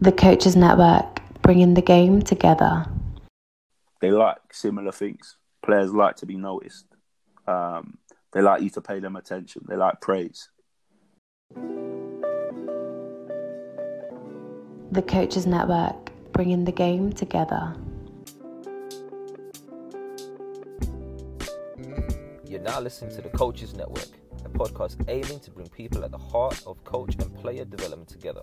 The Coaches Network, bringing the game together. They like similar things. Players like to be noticed. Um, they like you to pay them attention. They like praise. The Coaches Network, bringing the game together. You're now listening to the Coaches Network, a podcast aiming to bring people at the heart of coach and player development together.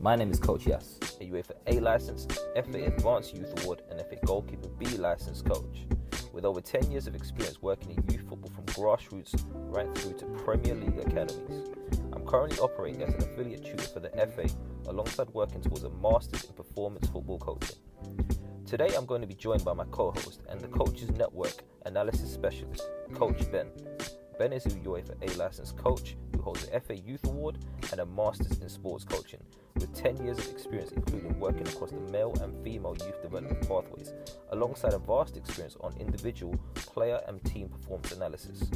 My name is Coach Yas, a UEFA A licensed, FA Advanced Youth Award, and FA Goalkeeper B licensed coach. With over 10 years of experience working in youth football from grassroots right through to Premier League academies. I'm currently operating as an affiliate tutor for the FA alongside working towards a master's in performance football coaching. Today I'm going to be joined by my co-host and the Coaches Network analysis specialist, Coach Ben. Ben is a UEFA A licensed coach who holds an FA Youth Award and a Masters in Sports Coaching, with 10 years of experience including working across the male and female youth development pathways, alongside a vast experience on individual, player and team performance analysis.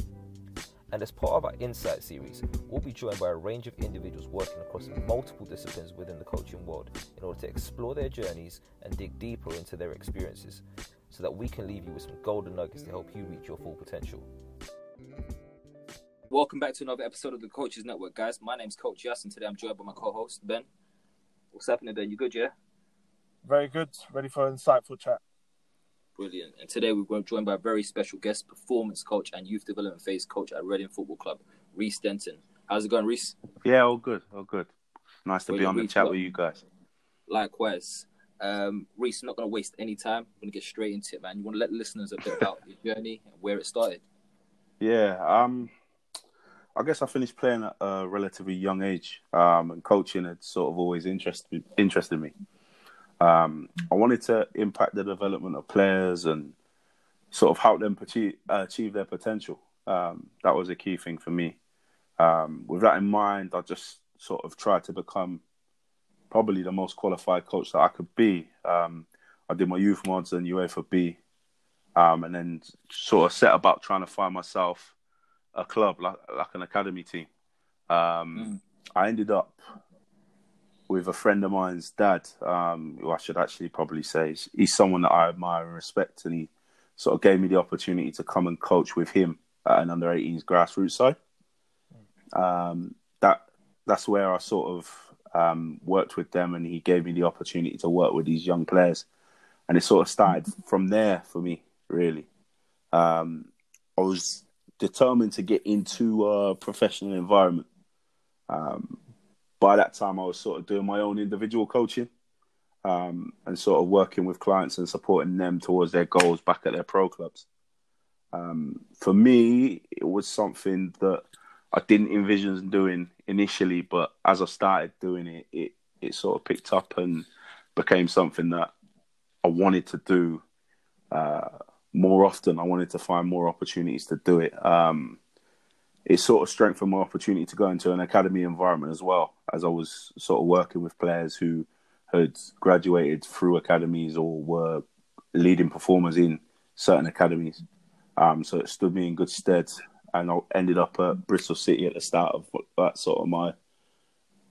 And as part of our Insight series, we'll be joined by a range of individuals working across multiple disciplines within the coaching world in order to explore their journeys and dig deeper into their experiences so that we can leave you with some golden nuggets to help you reach your full potential. Welcome back to another episode of the Coaches Network, guys. My name's Coach Yas, and today I'm joined by my co-host Ben. What's happening, Ben? You good, yeah? Very good. Ready for an insightful chat. Brilliant. And today we're joined by a very special guest, performance coach and youth development phase coach at Reading Football Club, Rhys Denton. How's it going, Rhys? Yeah, all good, all good. Nice to be on the Reece, chat what- with you guys. Likewise. Um, Rhys, I'm not going to waste any time. I'm going to get straight into it, man. You want to let the listeners a bit about your journey and where it started? Yeah, um, I guess I finished playing at a relatively young age, um, and coaching had sort of always interested interested me. Um, I wanted to impact the development of players and sort of help them achieve, uh, achieve their potential. Um, that was a key thing for me. Um, with that in mind, I just sort of tried to become probably the most qualified coach that I could be. Um, I did my youth mods and UEFA B, um, and then sort of set about trying to find myself a club like like an academy team. Um, I ended up with a friend of mine's dad, um, who I should actually probably say he's, he's someone that I admire and respect, and he sort of gave me the opportunity to come and coach with him at an under 18s grassroots side. Um, that that's where I sort of um, worked with them, and he gave me the opportunity to work with these young players, and it sort of started from there for me. Really, um, I was determined to get into a professional environment. Um, by that time, I was sort of doing my own individual coaching um, and sort of working with clients and supporting them towards their goals back at their pro clubs. Um, for me, it was something that I didn't envision doing initially, but as I started doing it, it it sort of picked up and became something that I wanted to do uh, more often. I wanted to find more opportunities to do it. Um, it sort of strengthened my opportunity to go into an academy environment as well, as I was sort of working with players who had graduated through academies or were leading performers in certain academies. Um, so it stood me in good stead, and I ended up at Bristol City at the start of that sort of my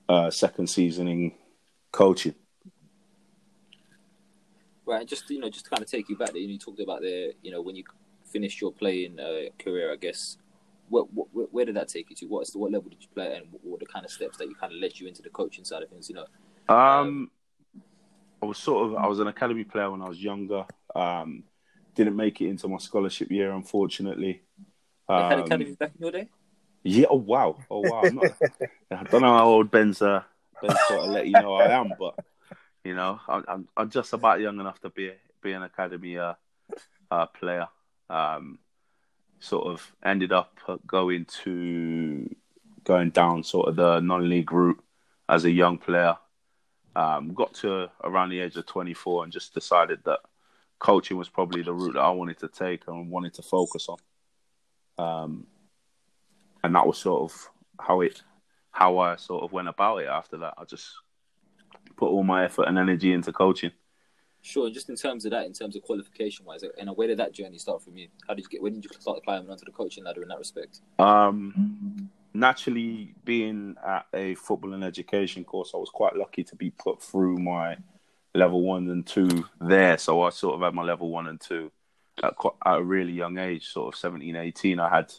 uh, second season in coaching. Right, just you know, just to kind of take you back there, you talked about the, you know, when you finished your playing uh, career, I guess. What, what, where did that take you to? What's the, what level did you play, and what were the kind of steps that you kind of led you into the coaching side of things? You know, Um, I was sort of I was an academy player when I was younger. Um, didn't make it into my scholarship year, unfortunately. you had Um, academies back in your day. Yeah. Oh wow. Oh wow. I'm not, I don't know how old Ben's uh, Ben sort of let you know I am, but you know, I'm I'm, just about young enough to be be an academy uh, uh, player. Um, sort of ended up going to going down sort of the non-league route as a young player. um, got to around the age of 24 and just decided that coaching was probably the route that I wanted to take and wanted to focus on. Um, and that was sort of how it, how I sort of went about it. After that, I just put all my effort and energy into coaching. Sure, just in terms of that, in terms of qualification wise, and where did that journey start from you? How did you get? When did you start climbing onto the coaching ladder in that respect? Um, naturally, being at a football and education course, I was quite lucky to be put through my level one and two there. So I sort of had my level one and two at, quite, at a really young age, sort of 17, 18. I had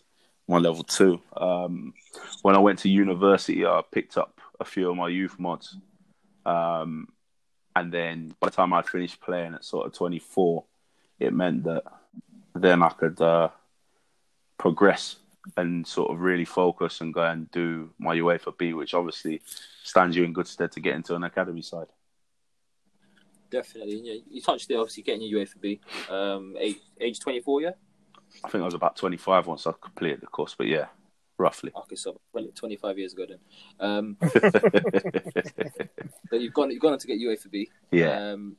my level two. Um, when I went to university, I picked up a few of my youth mods. Um, and then by the time I finished playing at sort of 24, it meant that then I could uh, progress and sort of really focus and go and do my UEFA B, which obviously stands you in good stead to get into an academy side. Definitely. Yeah, you touched there, obviously getting your UEFA B. Um, age, age 24, yeah? I think I was about 25 once I completed the course, but yeah, roughly. Okay, so 25 years ago then. Um, but you've gone, you've gone on to get UEFA B. Yeah. Um,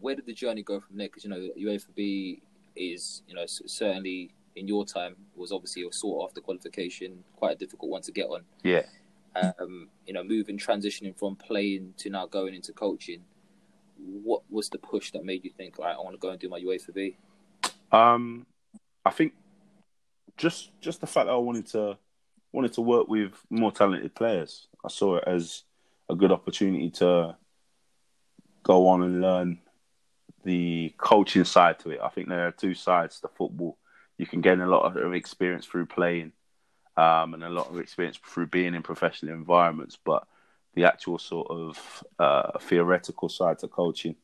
where did the journey go from there? Because you know UEFA B is, you know, certainly in your time was obviously a sought after qualification, quite a difficult one to get on. Yeah. Um, you know, moving, transitioning from playing to now going into coaching. What was the push that made you think, right, I want to go and do my UEFA B? Um, I think just just the fact that I wanted to wanted to work with more talented players. I saw it as a good opportunity to go on and learn the coaching side to it. I think there are two sides to football. You can gain a lot of experience through playing, um, and a lot of experience through being in professional environments. But the actual sort of uh, theoretical side to coaching,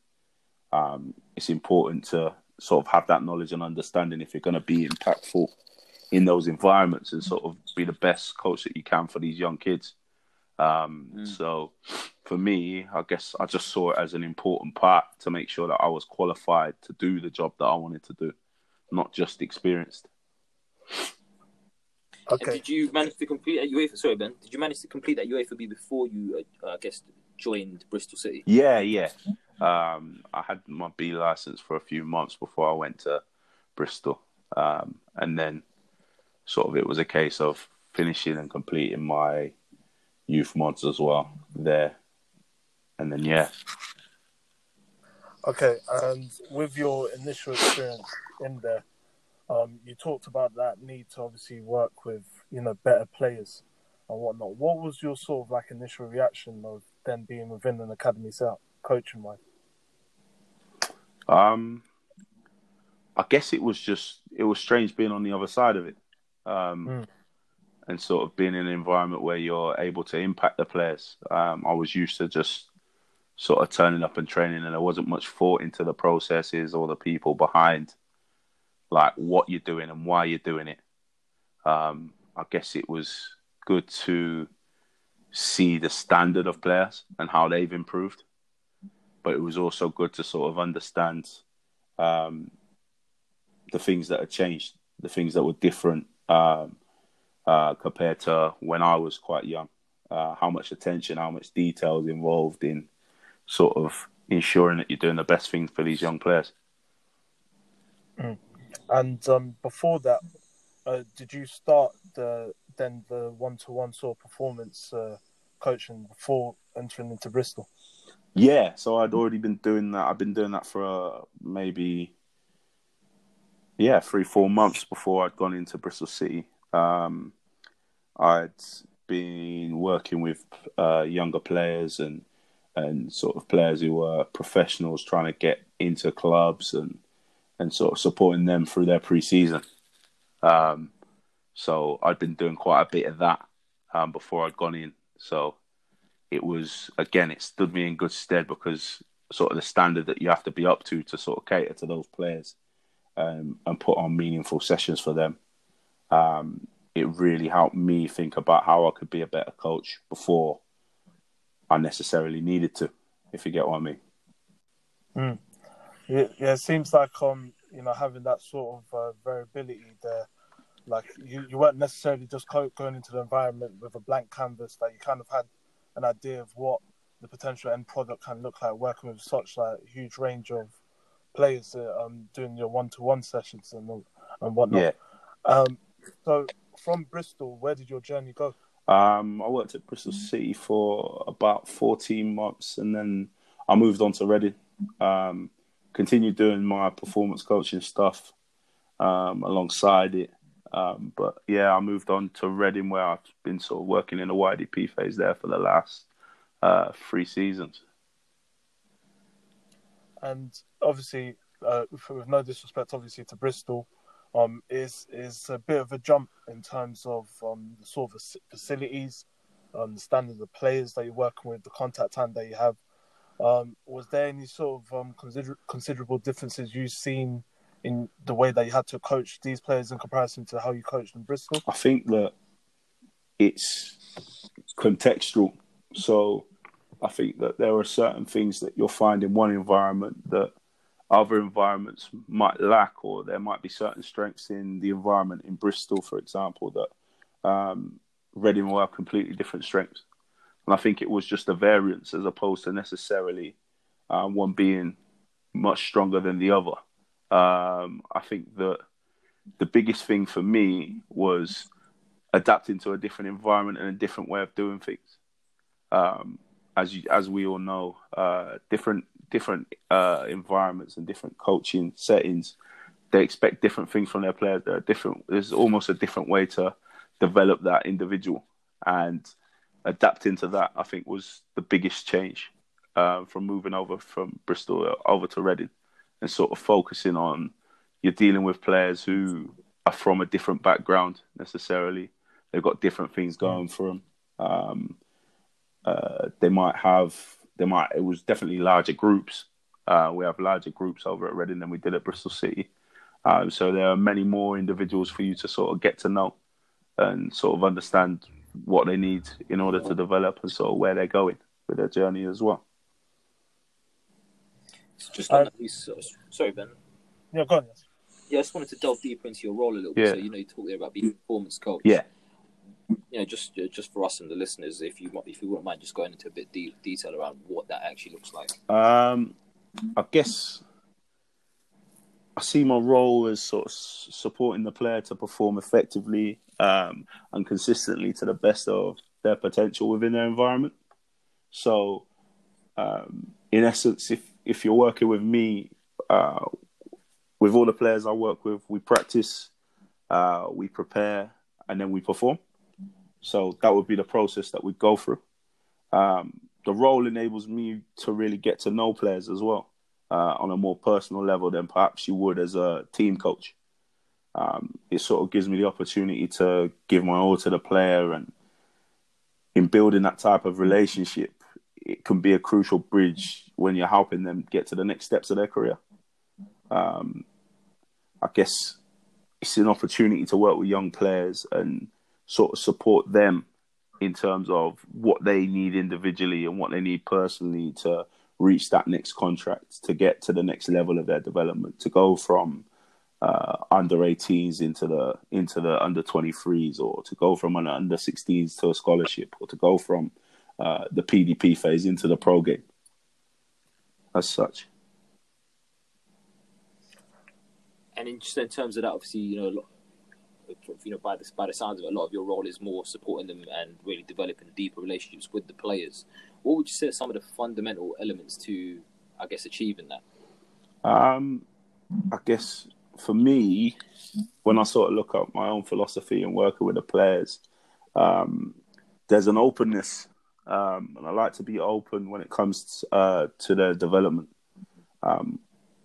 um, it's important to sort of have that knowledge and understanding if you're going to be impactful in those environments and sort of be the best coach that you can for these young kids. Um, mm. So for me, I guess I just saw it as an important part to make sure that I was qualified to do the job that I wanted to do, not just experienced. Okay. And did you manage to complete at UEFA? Sorry, Ben. Did you manage to complete that UEFA B before you, uh, I guess, joined Bristol City? Yeah, yeah. Um, I had my B license for a few months before I went to Bristol, um, and then sort of it was a case of finishing and completing my youth mods as well there, and then yeah. Okay, and with your initial experience in there, um, you talked about that need to obviously work with you know better players and whatnot. What was your sort of like initial reaction of then being within an academy setup, coaching wise? Um, I guess it was just it was strange being on the other side of it, um, mm. and sort of being in an environment where you're able to impact the players. Um, I was used to just sort of turning up and training, and there wasn't much thought into the processes or the people behind, like what you're doing and why you're doing it. Um, I guess it was good to see the standard of players and how they've improved but it was also good to sort of understand um, the things that had changed, the things that were different um, uh, compared to when I was quite young. Uh, how much attention, how much detail is involved in sort of ensuring that you're doing the best things for these young players. Mm. And um, before that, uh, did you start the then the one to one sort of performance uh, coaching before entering into Bristol? Yeah, so I'd already been doing that. I've been doing that for uh, maybe yeah three four months before I'd gone into Bristol City. Um, I'd been working with uh, younger players and and sort of players who were professionals trying to get into clubs and and sort of supporting them through their pre-season. Um, so I'd been doing quite a bit of that um, before I'd gone in. So it was again it stood me in good stead because sort of the standard that you have to be up to to sort of cater to those players um, and put on meaningful sessions for them. Um, it really helped me think about how I could be a better coach before I necessarily needed to, if you get what I mean. Mm. Yeah, yeah, it seems like um, you know, having that sort of uh, variability there, like you, you weren't necessarily just going into the environment with a blank canvas. That you kind of had an idea of what the potential end product can look like working with such like huge range of players uh, um, doing your one to one sessions and and whatnot. Yeah. Um, so from Bristol, where did your journey go? Um, I worked at Bristol City for about 14 months and then I moved on to Reading. Um, continued doing my performance coaching stuff um, alongside it. Um, but yeah, I moved on to Reading where I've been sort of working in a YDP phase there for the last uh, three seasons. And obviously, uh, with no disrespect, obviously to Bristol, um, is is a bit of a jump in terms of um, the sort of facilities, um, the standard of players that you're working with, the contact time that you have. Um, was there any sort of um, consider- considerable differences you've seen in the way that you had to coach these players in comparison to how you coached in Bristol? I think that it's contextual. So I think that there are certain things that you'll find in one environment that other environments might lack, or there might be certain strengths in the environment in Bristol, for example, that um, Reading will have completely different strengths. And I think it was just a variance as opposed to necessarily um, one being much stronger than the other. Um, I think that the biggest thing for me was adapting to a different environment and a different way of doing things. Um, as you, as we all know, uh, different different uh, environments and different coaching settings, they expect different things from their players. There are different. There's almost a different way to develop that individual, and adapting to that, I think, was the biggest change um, from moving over from Bristol over to Reading, and sort of focusing on you're dealing with players who are from a different background necessarily. They've got different things going for them. Um, uh, they might have they might it was definitely larger groups. Uh, we have larger groups over at Reading than we did at Bristol City. Um, so there are many more individuals for you to sort of get to know and sort of understand what they need in order to develop and sort of where they're going with their journey as well. Just on uh, these, sorry, Ben. Yeah, go on. Yeah, I just wanted to delve deeper into your role a little bit. So you know, you talked there about being a performance coach. Yeah you know, just just for us and the listeners, if you if you wouldn't mind just going into a bit de- detail around what that actually looks like. Um, I guess I see my role as sort of supporting the player to perform effectively um, and consistently to the best of their potential within their environment. So, um, in essence, if if you're working with me, uh, with all the players I work with, we practice, uh, we prepare, and then we perform. So that would be the process that we go through. Um, the role enables me to really get to know players as well uh, on a more personal level than perhaps you would as a team coach. Um, it sort of gives me the opportunity to give my all to the player, and in building that type of relationship, it can be a crucial bridge when you're helping them get to the next steps of their career. Um, I guess it's an opportunity to work with young players and sort of support them in terms of what they need individually and what they need personally to reach that next contract, to get to the next level of their development, to go from uh, under 18s into the into the under 23s, or to go from an under 16s to a scholarship, or to go from uh, the PDP phase into the pro game. As such. And in, just in terms of that, obviously, you know, you know, by the by the sounds of it, a lot of your role is more supporting them and really developing deeper relationships with the players. What would you say are some of the fundamental elements to, I guess, achieving that? Um, I guess for me, when I sort of look at my own philosophy and working with the players, um, there's an openness, um, and I like to be open when it comes to, uh, to their development. Um,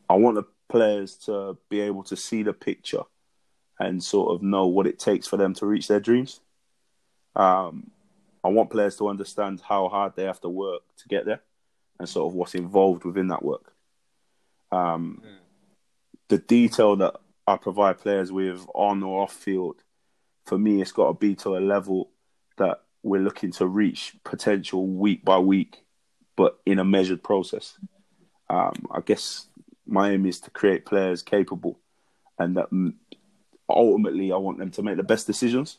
I want the players to be able to see the picture and sort of know what it takes for them to reach their dreams. Um, I want players to understand how hard they have to work to get there and sort of what's involved within that work. Um. The detail that I provide players with on or off field, for me, it's got to be to a level that we're looking to reach potential week by week, but in a measured process. Um, I guess my aim is to create players capable and that ultimately I want them to make the best decisions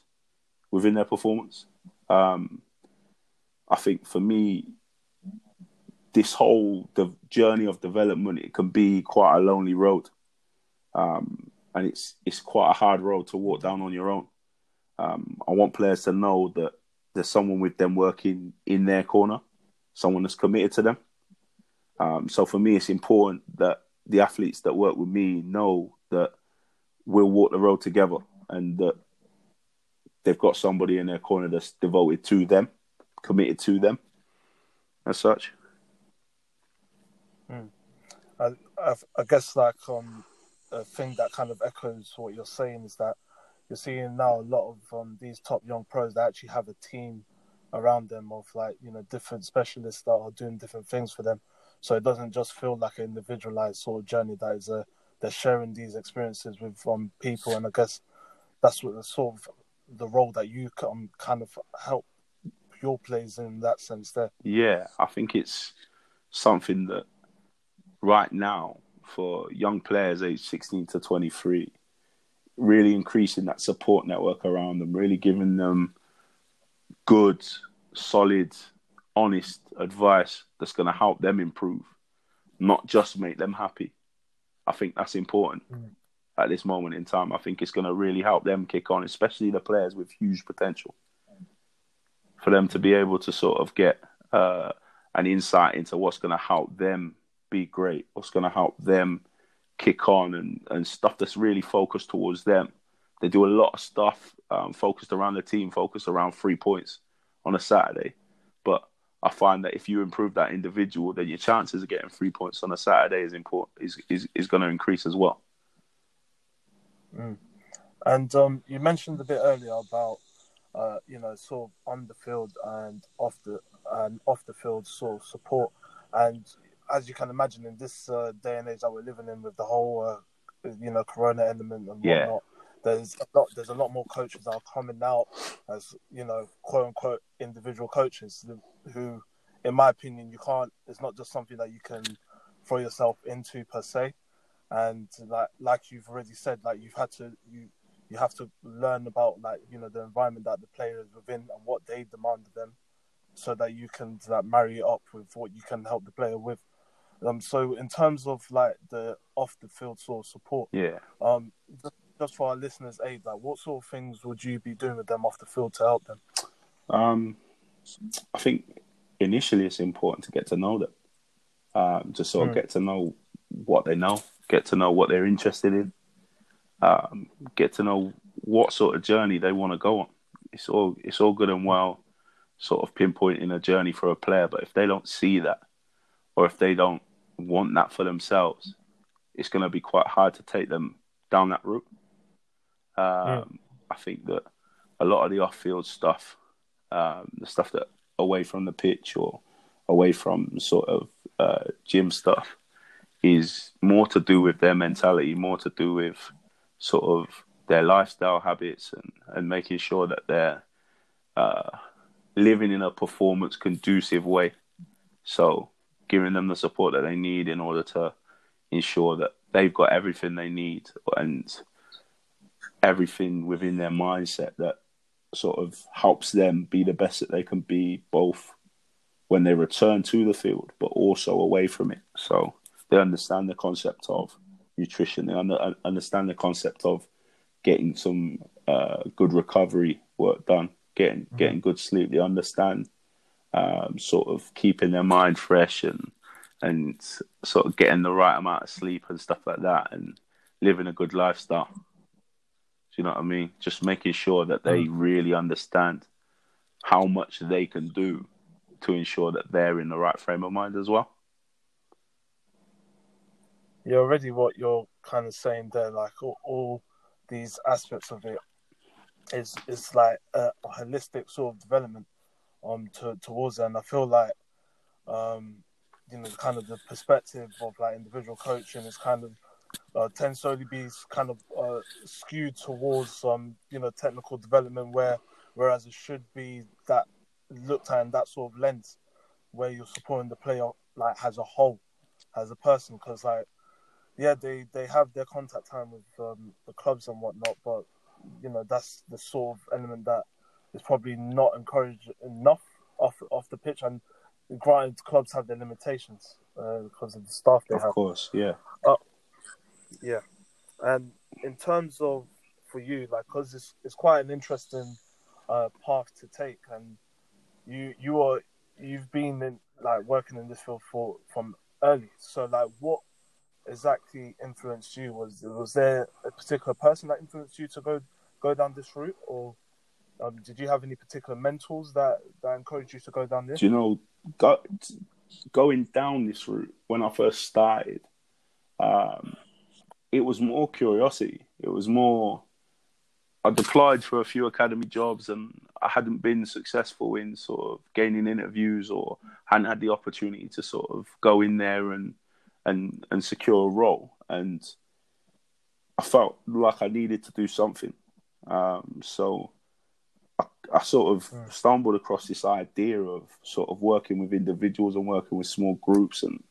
within their performance. Um, I think for me, this whole the journey of development it can be quite a lonely road, um, and it's it's quite a hard road to walk down on your own. Um, I want players to know that there's someone with them working in their corner, someone that's committed to them. Um, so for me, it's important that the athletes that work with me know that we'll walk the road together and that they've got somebody in their corner that's devoted to them, committed to them, as such. Mm. I, I, I, guess like um, a thing that kind of echoes what you're saying is that you're seeing now a lot of um, these top young pros that actually have a team around them of like you know different specialists that are doing different things for them. So it doesn't just feel like an individualized sort of journey that is a they're sharing these experiences with um, people, and I guess that's what the sort of the role that you can kind of help your players in that sense. There, yeah, I think it's something that right now for young players aged 16 to 23, really increasing that support network around them, really giving them good, solid, honest advice that's going to help them improve, not just make them happy. I think that's important mm. at this moment in time. I think it's going to really help them kick on, especially the players with huge potential, for them to be able to sort of get uh, an insight into what's going to help them be great, what's going to help them kick on, and, and stuff that's really focused towards them. They do a lot of stuff um, focused around the team, focused around three points on a Saturday. I find that if you improve that individual, then your chances of getting three points on a Saturday is important is is, is going to increase as well. Mm. And um, you mentioned a bit earlier about uh, you know sort of on the field and off the and off the field sort of support, and as you can imagine in this uh, day and age that we're living in with the whole uh, you know Corona element and whatnot. Yeah there's a lot there's a lot more coaches that are coming out as you know quote unquote individual coaches who in my opinion you can't it's not just something that you can throw yourself into per se. And like like you've already said like you've had to you you have to learn about like you know the environment that the player is within and what they demand of them so that you can like marry it up with what you can help the player with. Um so in terms of like the off the field sort of support yeah. um just for our listeners' aid, like what sort of things would you be doing with them off the field to help them? Um, I think initially it's important to get to know them, um, to sort of mm. get to know what they know, get to know what they're interested in, um, get to know what sort of journey they want to go on. It's all it's all good and well, sort of pinpointing a journey for a player, but if they don't see that, or if they don't want that for themselves, it's going to be quite hard to take them down that route. Um. I think that a lot of the off-field stuff, um, the stuff that away from the pitch or away from sort of uh, gym stuff, is more to do with their mentality, more to do with sort of their lifestyle habits and, and making sure that they're uh, living in a performance conducive way. So giving them the support that they need in order to ensure that they've got everything they need and everything within their mindset that sort of helps them be the best that they can be, both when they return to the field, but also away from it. So they understand the concept of nutrition. They under, understand the concept of getting some uh, good recovery work done, getting mm-hmm. getting good sleep. They understand um, sort of keeping their mind fresh and and sort of getting the right amount of sleep and stuff like that, and living a good lifestyle. Do you know what I mean? Just making sure that they mm. really understand how much they can do to ensure that they're in the right frame of mind as well. You're already what you're kind of saying there, like all, all these aspects of it is is like a, a holistic sort of development um to, towards it. And I feel like um you know kind of the perspective of like individual coaching is kind of uh, tends to only be kind of uh, skewed towards um, you know technical development, where whereas it should be that looked at in that sort of lens, where you're supporting the player like as a whole, as a person, because like yeah, they they have their contact time with um, the clubs and whatnot, but you know that's the sort of element that is probably not encouraged enough off off the pitch, and granted, clubs have their limitations uh, because of the staff they Of have. Of course, yeah. Yeah, and in terms of for you, like, because it's it's quite an interesting uh, path to take, and you you are you've been in like working in this field for from early. So, like, what exactly influenced you? Was was there a particular person that influenced you to go go down this route, or um, did you have any particular mentors that that encouraged you to go down this? Do you know, go, going down this route when I first started, um, it was more curiosity. It was more. I'd applied for a few academy jobs and I hadn't been successful in sort of gaining interviews or hadn't had the opportunity to sort of go in there and and and secure a role. And I felt like I needed to do something. Um, so I, I sort of stumbled across this idea of sort of working with individuals and working with small groups and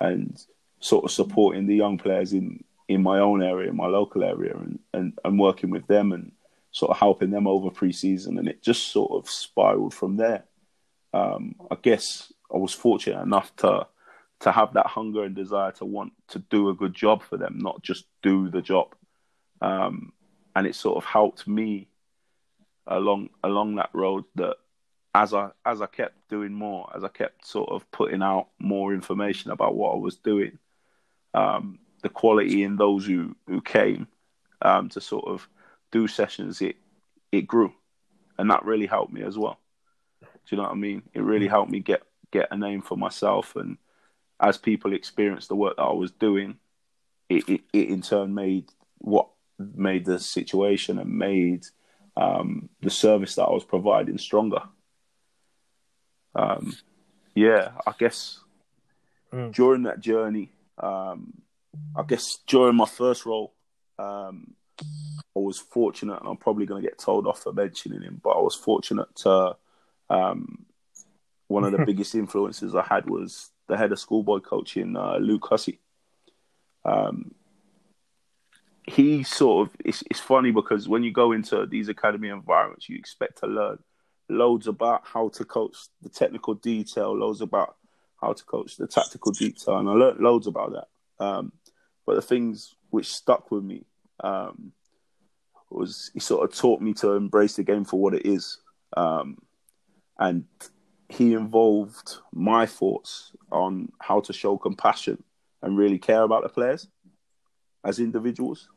and sort of supporting the young players in in my own area, in my local area, and and, and working with them and sort of helping them over pre-season, and it just sort of spiraled from there. Um, I guess I was fortunate enough to to have that hunger and desire to want to do a good job for them, not just do the job. Um, and it sort of helped me along along that road that as I as I kept doing more, as I kept sort of putting out more information about what I was doing, um, the quality in those who who came um, to sort of do sessions, it it grew, and that really helped me as well. Do you know what I mean? It really helped me get get a name for myself, and as people experienced the work that I was doing, it, it, it in turn made what made the situation and made um, the service that I was providing stronger. Um, yeah, I guess Mm. during that journey, um, I guess during my first role, um, I was fortunate, and I'm probably going to get told off for mentioning him, but I was fortunate to. Um, one of the biggest influences I had was the head of schoolboy coaching, uh, Luke Hussey. Um, he sort of it's, it's funny because when you go into these academy environments, you expect to learn loads about how to coach the technical detail, loads about how to coach the tactical detail, and I learned loads about that. Um, but the things which stuck with me um, was he sort of taught me to embrace the game for what it is, um, and he involved my thoughts on how to show compassion and really care about the players as individuals,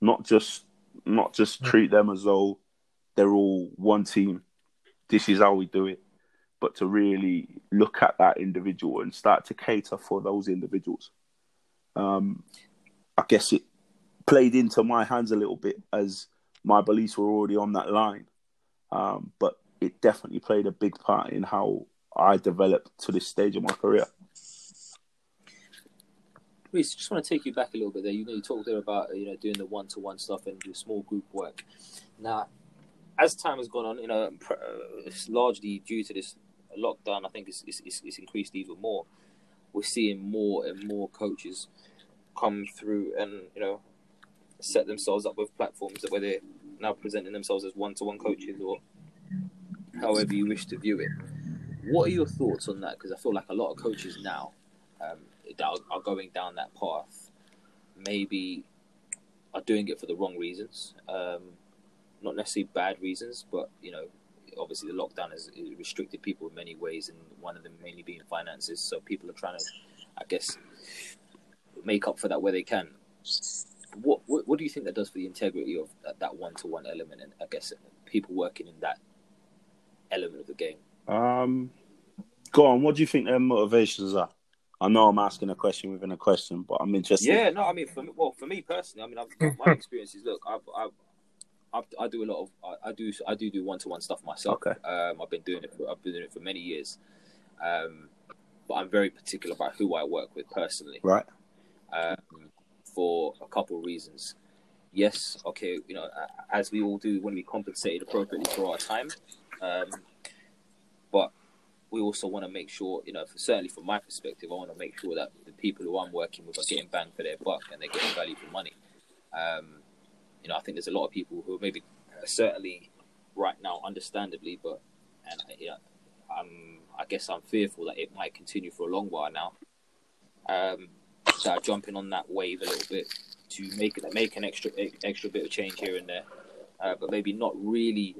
not just not just treat them as though they're all one team. This is how we do it, but to really look at that individual and start to cater for those individuals. Um, I guess it played into my hands a little bit as my beliefs were already on that line, um, but it definitely played a big part in how I developed to this stage of my career. Rhys, just want to take you back a little bit there. You know, you talked there about you know doing the one-to-one stuff and do small group work. Now, as time has gone on, you know, uh, it's largely due to this lockdown. I think it's, it's, it's increased even more. We're seeing more and more coaches come through and you know set themselves up with platforms that where they're now presenting themselves as one-to-one coaches or however you wish to view it. What are your thoughts on that? Because I feel like a lot of coaches now um, that are, are going down that path maybe are doing it for the wrong reasons. Um, not necessarily bad reasons, but you know, obviously the lockdown has has restricted people in many ways, and one of them mainly being finances. So people are trying to, I guess, make up for that where they can. What what, what do you think that does for the integrity of that, that one-to-one element, and I guess people working in that element of the game? Um, go on. What do you think their motivations are? I know I'm asking a question within a question, but I'm interested. Yeah, no, I mean, for me, well, for me personally, I mean, I've, my experiences. Look, I've, I've, I've, I do a lot of, I, I do, I do do one to one stuff myself. Okay. Um, I've been doing it. For, I've been doing it for many years. Um, but I'm very particular about who I work with personally. Right. Um, for a couple of reasons. Yes, okay, you know, as we all do when we compensated appropriately for our time. Um, but we also want to make sure, you know, for, certainly from my perspective, I want to make sure that the people who I'm working with are getting bang for their buck and they're getting value for money. Um, you know, I think there's a lot of people who maybe uh, certainly right now, understandably, but and you know, I'm, I guess I'm fearful that it might continue for a long while now. Um, so I'm jumping on that wave a little bit to make make an extra extra bit of change here and there, uh, but maybe not really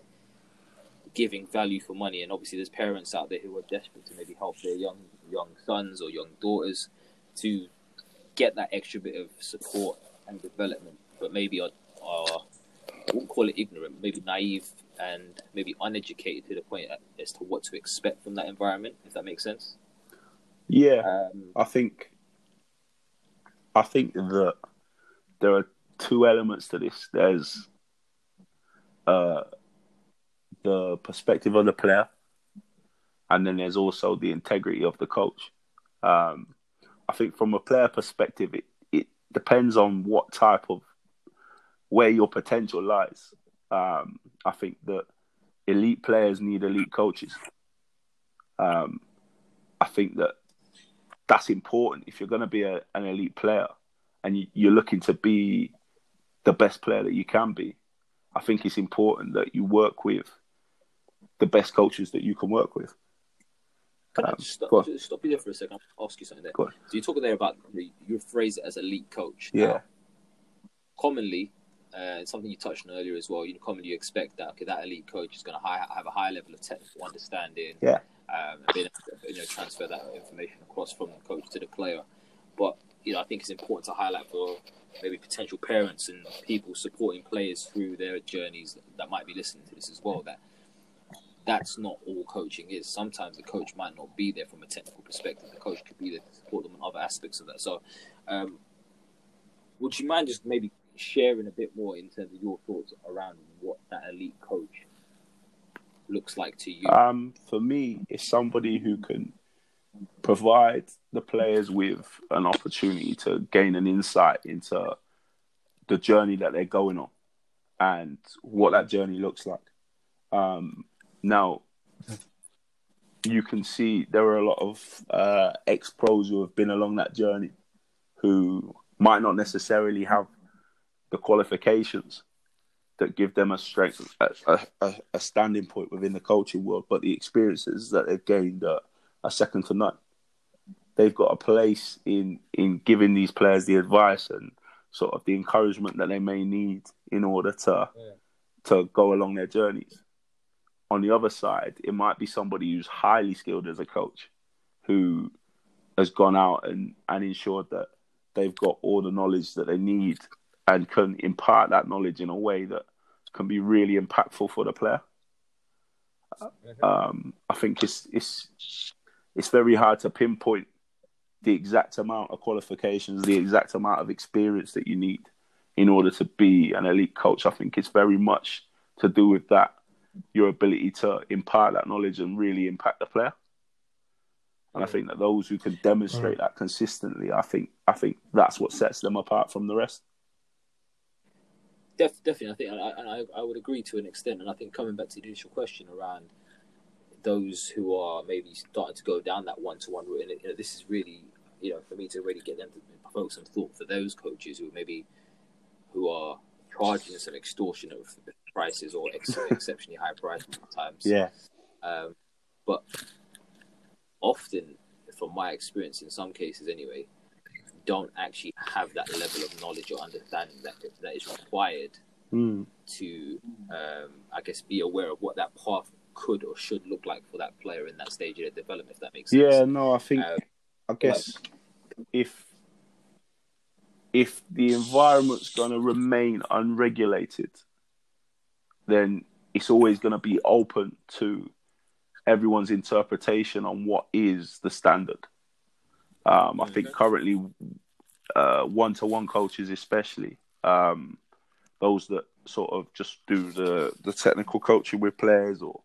giving value for money. And obviously, there's parents out there who are desperate to maybe help their young young sons or young daughters to get that extra bit of support and development, but maybe are, are I wouldn't call it ignorant, maybe naive and maybe uneducated to the point as to what to expect from that environment. If that makes sense. Yeah, Um, I think I think that there are two elements to this. There's uh, the perspective of the player, and then there's also the integrity of the coach. Um, I think from a player perspective, it, it depends on what type of where your potential lies. Um, I think that elite players need elite coaches. Um, I think that that's important if you're going to be a, an elite player and you, you're looking to be the best player that you can be. I think it's important that you work with the best coaches that you can work with. Can I Um, just stop, just stop you there for a second? I'll ask you something there. So you talk there about you phrase it as elite coach. Yeah. Now, commonly, uh, something you touched on earlier as well. You commonly expect that okay, that elite coach is going to have a high level of technical understanding. Yeah. Um, and being able to, you know, transfer that information across from the coach to the player. But you know, I think it's important to highlight for maybe potential parents and people supporting players through their journeys that might be listening to this as well. That that's not all coaching is. Sometimes the coach might not be there from a technical perspective. The coach could be there to support them on other aspects of that. So, um, would you mind just maybe sharing a bit more in terms of your thoughts around what that elite coach looks like to you? Um, for me, it's somebody who can provide the players with an opportunity to gain an insight into the journey that they're going on and what that journey looks like. Um, now, you can see there are a lot of uh, ex pros who have been along that journey who might not necessarily have the qualifications that give them a strength, a, a, a standing point within the coaching world, but the experiences that they've gained are, are second to none. They've got a place in in giving these players the advice and sort of the encouragement that they may need in order to Yeah. to go along their journeys. On the other side, it might be somebody who's highly skilled as a coach, who has gone out and, and ensured that they've got all the knowledge that they need and can impart that knowledge in a way that can be really impactful for the player. Um, I think it's it's it's very hard to pinpoint the exact amount of qualifications, the exact amount of experience that you need in order to be an elite coach. I think it's very much to do with that your ability to impart that knowledge and really impact the player. And I think that those who can demonstrate that consistently, I think I think that's what sets them apart from the rest. Def, definitely, I think, and I, and I, I would agree to an extent. And I think coming back to the initial question around those who are maybe starting to go down that one-to-one route, and you know, this is really, you know, for me to really get them to provoke some thought for those coaches who maybe who are charging some extortionate prices or ex- exceptionally high prices at times. Yeah, Um, but often, from my experience, in some cases anyway, don't actually have that level of knowledge or understanding that that is required mm. to, um, I guess, be aware of what that path could or should look like for that player in that stage of their development. If that makes sense. yeah. No, I think Um, I guess if if the environment's going to remain unregulated, then it's always going to be open to everyone's interpretation on what is the standard. Um, I think currently, one to one coaches, especially um, those that sort of just do the, the technical coaching with players or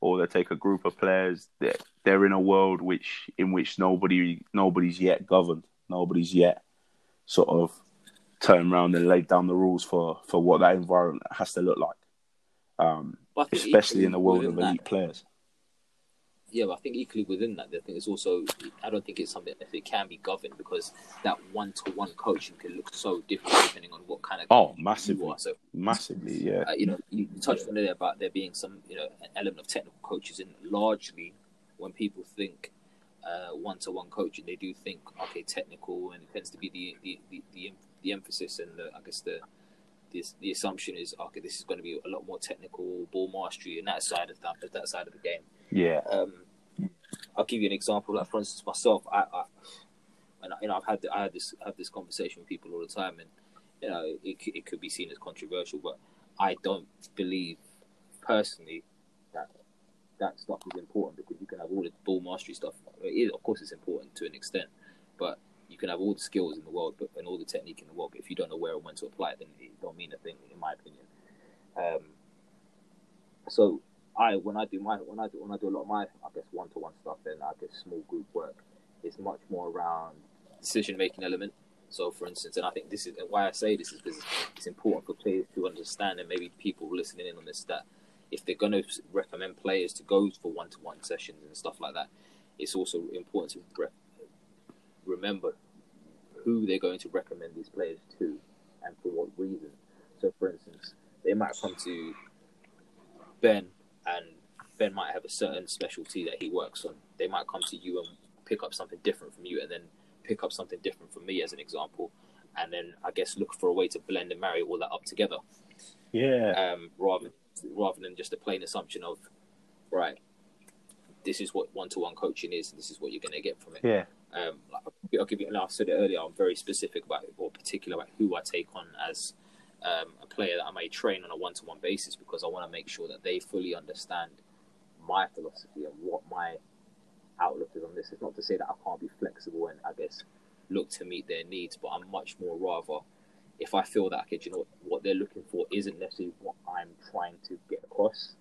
or they take a group of players, they're, they're in a world which in which nobody nobody's yet governed, nobody's yet sort of turned around and laid down the rules for, for what that environment has to look like. Um, But I think especially in the world of that- elite players. Yeah, but I think equally within that, I think it's also I don't think it's something that it can be governed because that one-to-one coaching can look so different depending on what kind of Oh, massively. are. So Massively, yeah. uh, you know, you touched on earlier about there being some, you know, an element of technical coaches, and largely, when people think one to one coaching, they do think okay technical, and it tends to be the the, the, the, the emphasis and the, I guess the the, the assumption is okay, this is going to be a lot more technical ball mastery and that side of that that side of the game. Yeah. Um, I'll give you an example. Like for instance, myself, I, I and you know I've had I had this have this conversation with people all the time, and you know it it could be seen as controversial, but I don't believe personally that that stuff is important because you can have all the ball mastery stuff. It of course, it's important to an extent, but you can have all the skills in the world, but and all the technique in the world. But if you don't know where and when to apply it, then it don't mean a thing, in my opinion. Um, so I when I do my when I do when I do a lot of my I guess one to one stuff, then I guess small group work is much more around decision making element. So, for instance, and I think this is why I say this is because it's important for players to understand, and maybe people listening in on this, that if they're going to recommend players to go for one to one sessions and stuff like that, it's also important to re- remember who they're going to recommend these players to and for what reason. So, for instance, they might come to Ben and Ben might have a certain specialty that he works on. They might come to you and pick up something different from you and then pick up something different from me as an example. And then I guess look for a way to blend and marry all that up together. Yeah. Um, rather rather than just a plain assumption of, right, this is what one to one coaching is, and this is what you're going to get from it. Yeah. Um, I'll give you, and I said it earlier, I'm very specific about or particular about who I take on as um, a player that I may train on a one to one basis because I want to make sure that they fully understand my philosophy and what my outlook is on this. It's not to say that I can't be flexible and I guess look to meet their needs, but I'm much more rather if I feel that okay, you know what, they're looking for isn't necessarily what I'm trying to get across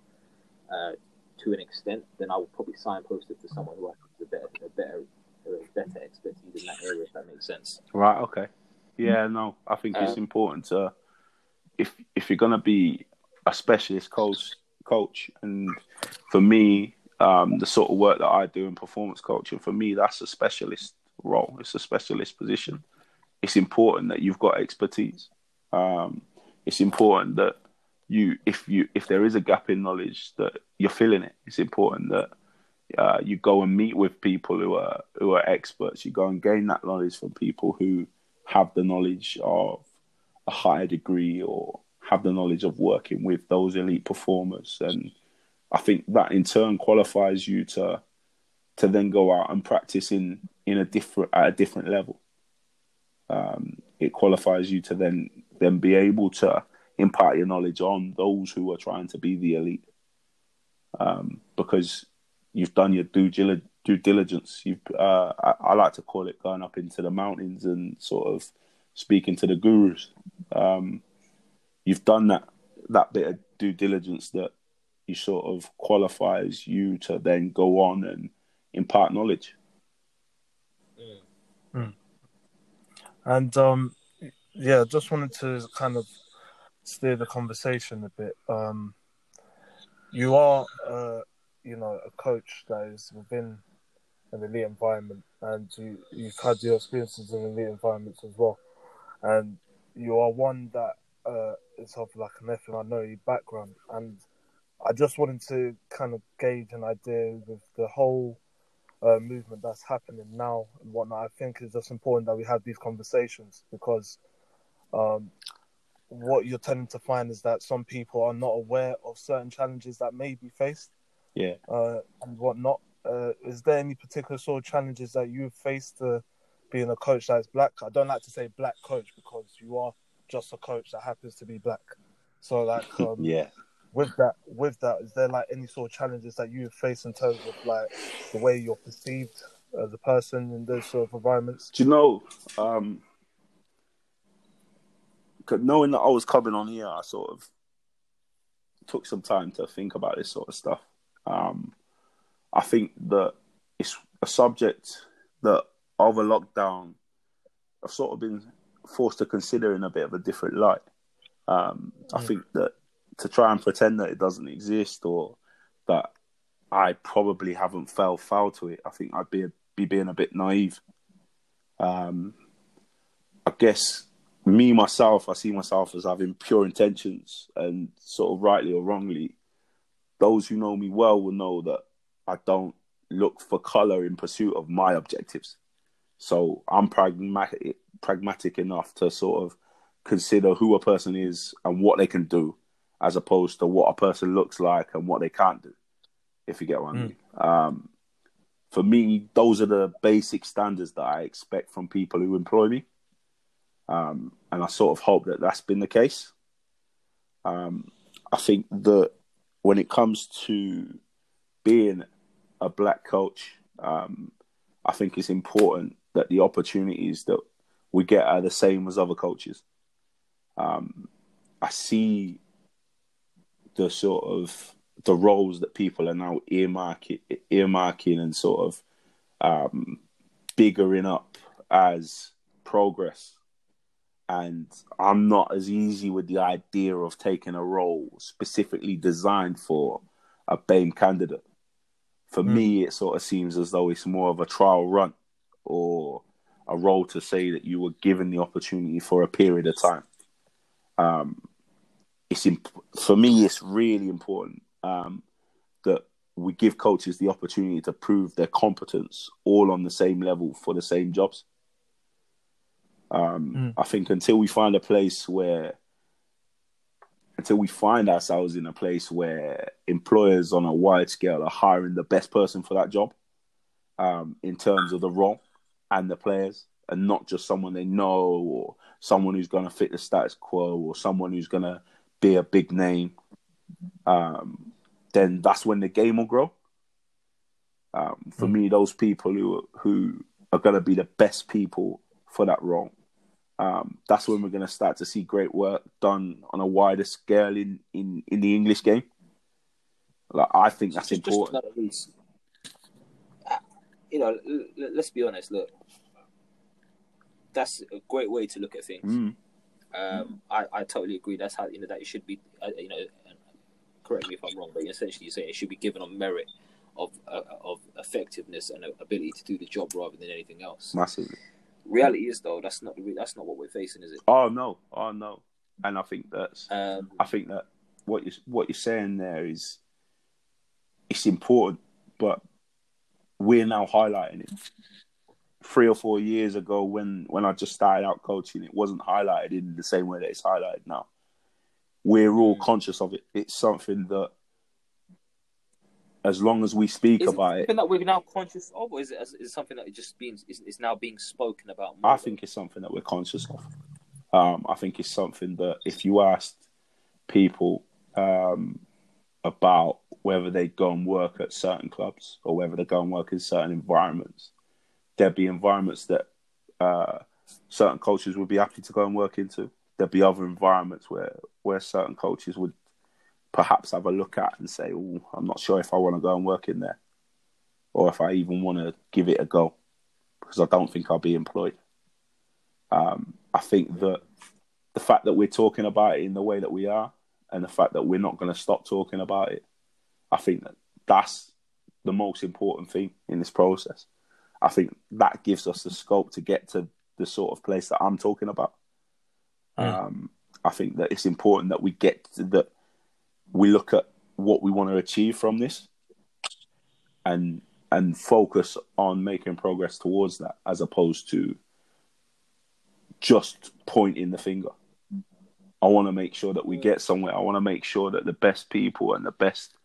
uh, to an extent, then I will probably signpost it to someone who has a better, a better, a better expertise in that area. If that makes sense. Right. Okay. Yeah. No, I think it's Um, important to if if you're gonna be a specialist coach coach, and for me, um, the sort of work that I do in performance coaching, for me, that's a specialist role. It's a specialist position. It's important that you've got expertise. Um, it's important that you, if you, if there is a gap in knowledge, that you're filling it. It's important that uh, you go and meet with people who are who are experts. You go and gain that knowledge from people who have the knowledge of a higher degree or have the knowledge of working with those elite performers and I think that in turn qualifies you to to then go out and practice in in a different at a different level. Um, it qualifies you to then then be able to impart your knowledge on those who are trying to be the elite, um, because you've done your due, due diligence. You've uh, I, I like to call it going up into the mountains and sort of speaking to the gurus. Um, you've done that that bit of due diligence that you sort of qualifies you to then go on and impart knowledge. And um, yeah, just wanted to kind of steer the conversation a bit. Um, you are, uh, you know, a coach that is within an elite environment, and you you've had your experiences in elite environments as well, and you are one that uh, is of like an FMI background, and I just wanted to kind of gauge an idea with the whole uh, movement that's happening now and whatnot. I think it's just important that we have these conversations because um, what you're tending to find is that some people are not aware of certain challenges that may be faced Yeah. uh, and whatnot. Uh, is there any particular sort of challenges that you've faced uh, being a coach that's black? I don't like to say black coach because you are just a coach that happens to be black. So, like, um, Yeah. with that, with that, is there like any sort of challenges that you face in terms of like the way you're perceived as a person in those sort of environments? Do you know, um, knowing that I was coming on here, I sort of took some time to think about this sort of stuff. Um, I think that it's a subject that over lockdown I've sort of been forced to consider in a bit of a different light. Um, I think that to try and pretend that it doesn't exist or that I probably haven't fell foul to it, I think I'd be be being a bit naive. Um, I guess me myself, I see myself as having pure intentions, and sort of rightly or wrongly, those who know me well will know that I don't look for color in pursuit of my objectives. So I'm pragmatic pragmatic enough to sort of consider who a person is and what they can do, as opposed to what a person looks like and what they can't do. If you get what I mean. Um, for me, those are the basic standards that I expect from people who employ me. Um, and I sort of hope that that's been the case. Um, I think that when it comes to being a black coach, um, I think it's important that the opportunities that we get are the same as other coaches. Um, I see the sort of the roles that people are now earmarking, earmarking and sort of um, biggering up as progress. And I'm not as easy with the idea of taking a role specifically designed for a BAME candidate. For mm. me, it sort of seems as though it's more of a trial run or a role to say that you were given the opportunity for a period of time. Um, it's imp- for me, it's really important um, that we give coaches the opportunity to prove their competence all on the same level for the same jobs. Um, mm. I think until we find a place where, until we find ourselves in a place where employers on a wide scale are hiring the best person for that job, um, in terms of the role and the players, and not just someone they know or someone who's going to fit the status quo or someone who's going to be a big name. Um, then that's when the game will grow. Um, for mm. me, those people who who are going to be the best people for that role, um, that's when we're going to start to see great work done on a wider scale in, in, in the English game. Like, I think that's just, important. Just you know, let's be honest. Look, that's a great way to look at things. Mm. Um, I, I totally agree. That's how you know that it should be. Uh, you know, correct me if I'm wrong, but essentially you're saying it should be given on merit of uh, of effectiveness and ability to do the job rather than anything else. Massively. Reality is though that's not that's not what we're facing, is it? Oh no, oh no, and I think that's um, I think that what you what you're saying there is it's important, but we're now highlighting it. Three or four years ago, when when I just started out coaching, it wasn't highlighted in the same way that it's highlighted now we're all mm. conscious of it. It's something that, as long as we speak is about it, something that we're now conscious of, or is it, is it something that just being is, is now being spoken about? More? I think it's something that we're conscious of. Um, I think it's something that if you asked people um, about whether they go and work at certain clubs or whether they go and work in certain environments, there'd be environments that uh, certain cultures would be happy to go and work into there'd be other environments where where certain coaches would perhaps have a look at and say, "Oh, I'm not sure if I want to go and work in there, or if I even want to give it a go, because I don't think I'll be employed." Um, I think that the fact that we're talking about it in the way that we are, and the fact that we're not going to stop talking about it, I think that that's the most important thing in this process. I think that gives us the scope to get to the sort of place that I'm talking about. Um, I think that it's important that we get that we look at what we want to achieve from this, and and focus on making progress towards that, as opposed to just pointing the finger. I want to make sure that we get somewhere. I want to make sure that the best people and the best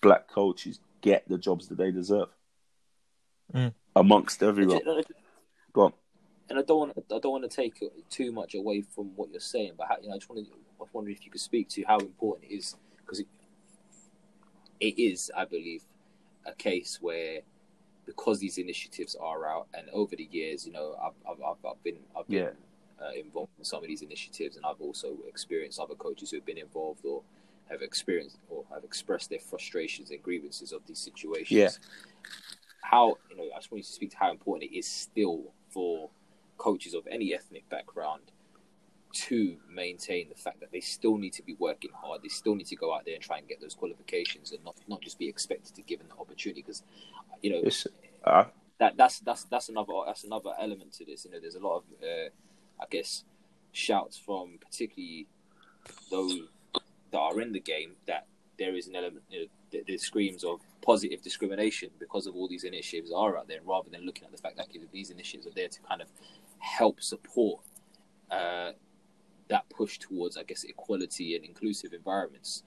black coaches get the jobs that they deserve mm. amongst everyone. Go on and I don't want I don't want to take too much away from what you're saying, but how, you know, I just wanted I was wondering if you could speak to how important it is because it, it is, I believe, a case where because these initiatives are out, and over the years, you know, I've I've, I've been I've been yeah. uh, involved in some of these initiatives, and I've also experienced other coaches who have been involved or have experienced or have expressed their frustrations and grievances of these situations. Yeah. How you know, I just want you to speak to how important it is still for coaches of any ethnic background to maintain the fact that they still need to be working hard. They still need to go out there and try and get those qualifications, and not not just be expected to give them the opportunity. Because you know uh, that that's that's that's another that's another element to this. You know, there's a lot of uh, I guess shouts from particularly those that are in the game that there is an element you know, that, screams of positive discrimination because of all these initiatives are out there, rather than looking at the fact that these initiatives are there to kind of help support uh, that push towards, I guess, equality and inclusive environments,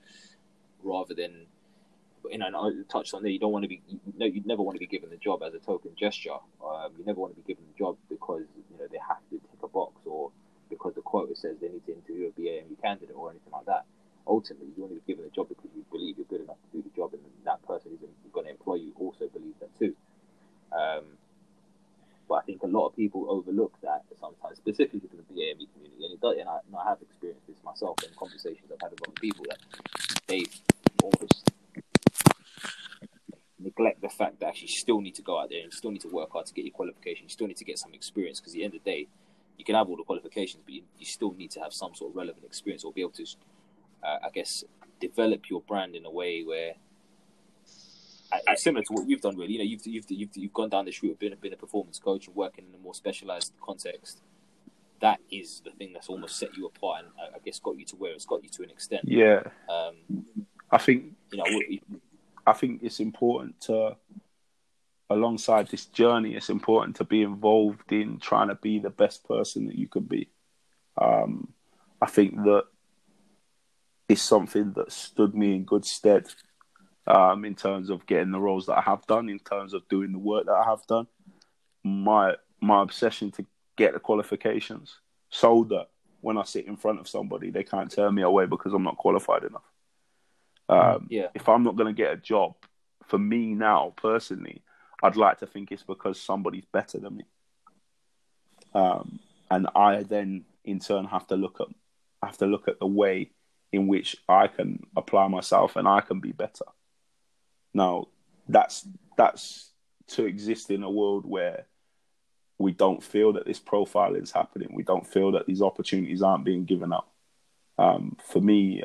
rather than you know, and I touched on there. You don't want to be, you know, you'd never want to be given the job as a token gesture. Um, you never want to be given the job because you know they have to tick a box or because the quota says they need to interview a BAME candidate or anything like that. Ultimately, you want to be given a job because you believe you're good enough to do the job, and that person who's going to employ you also believes that too. Um, but I think a lot of people overlook that sometimes, specifically for the BAME community, and, it does, and, I, and I have experienced this myself in conversations I've had with other people that they almost neglect the fact that you still need to go out there and you still need to work hard to get your qualification. You still need to get some experience because at the end of the day, you can have all the qualifications, but you, you still need to have some sort of relevant experience or be able to, uh, I guess, develop your brand in a way where, I, similar to what you've done, really. You know, you've you've you've, you've gone down this route of being, being a performance coach and working in a more specialized context. That is the thing that's almost set you apart, and I, I guess got you to where it's got you to an extent. Yeah. Um, I think you know. I think it's important to, alongside this journey, it's important to be involved in trying to be the best person that you can be. Um, I think that is something that stood me in good stead um, in terms of getting the roles that I have done, in terms of doing the work that I have done. My my obsession to get the qualifications so that when I sit in front of somebody, they can't turn me away because I'm not qualified enough. Um, yeah. If I'm not going to get a job, for me now personally, I'd like to think it's because somebody's better than me. Um, and I then in turn have to look at have to look at the way in which I can apply myself and I can be better. Now, that's that's to exist in a world where we don't feel that this profiling is happening. We don't feel that these opportunities aren't being given up. Um, for me,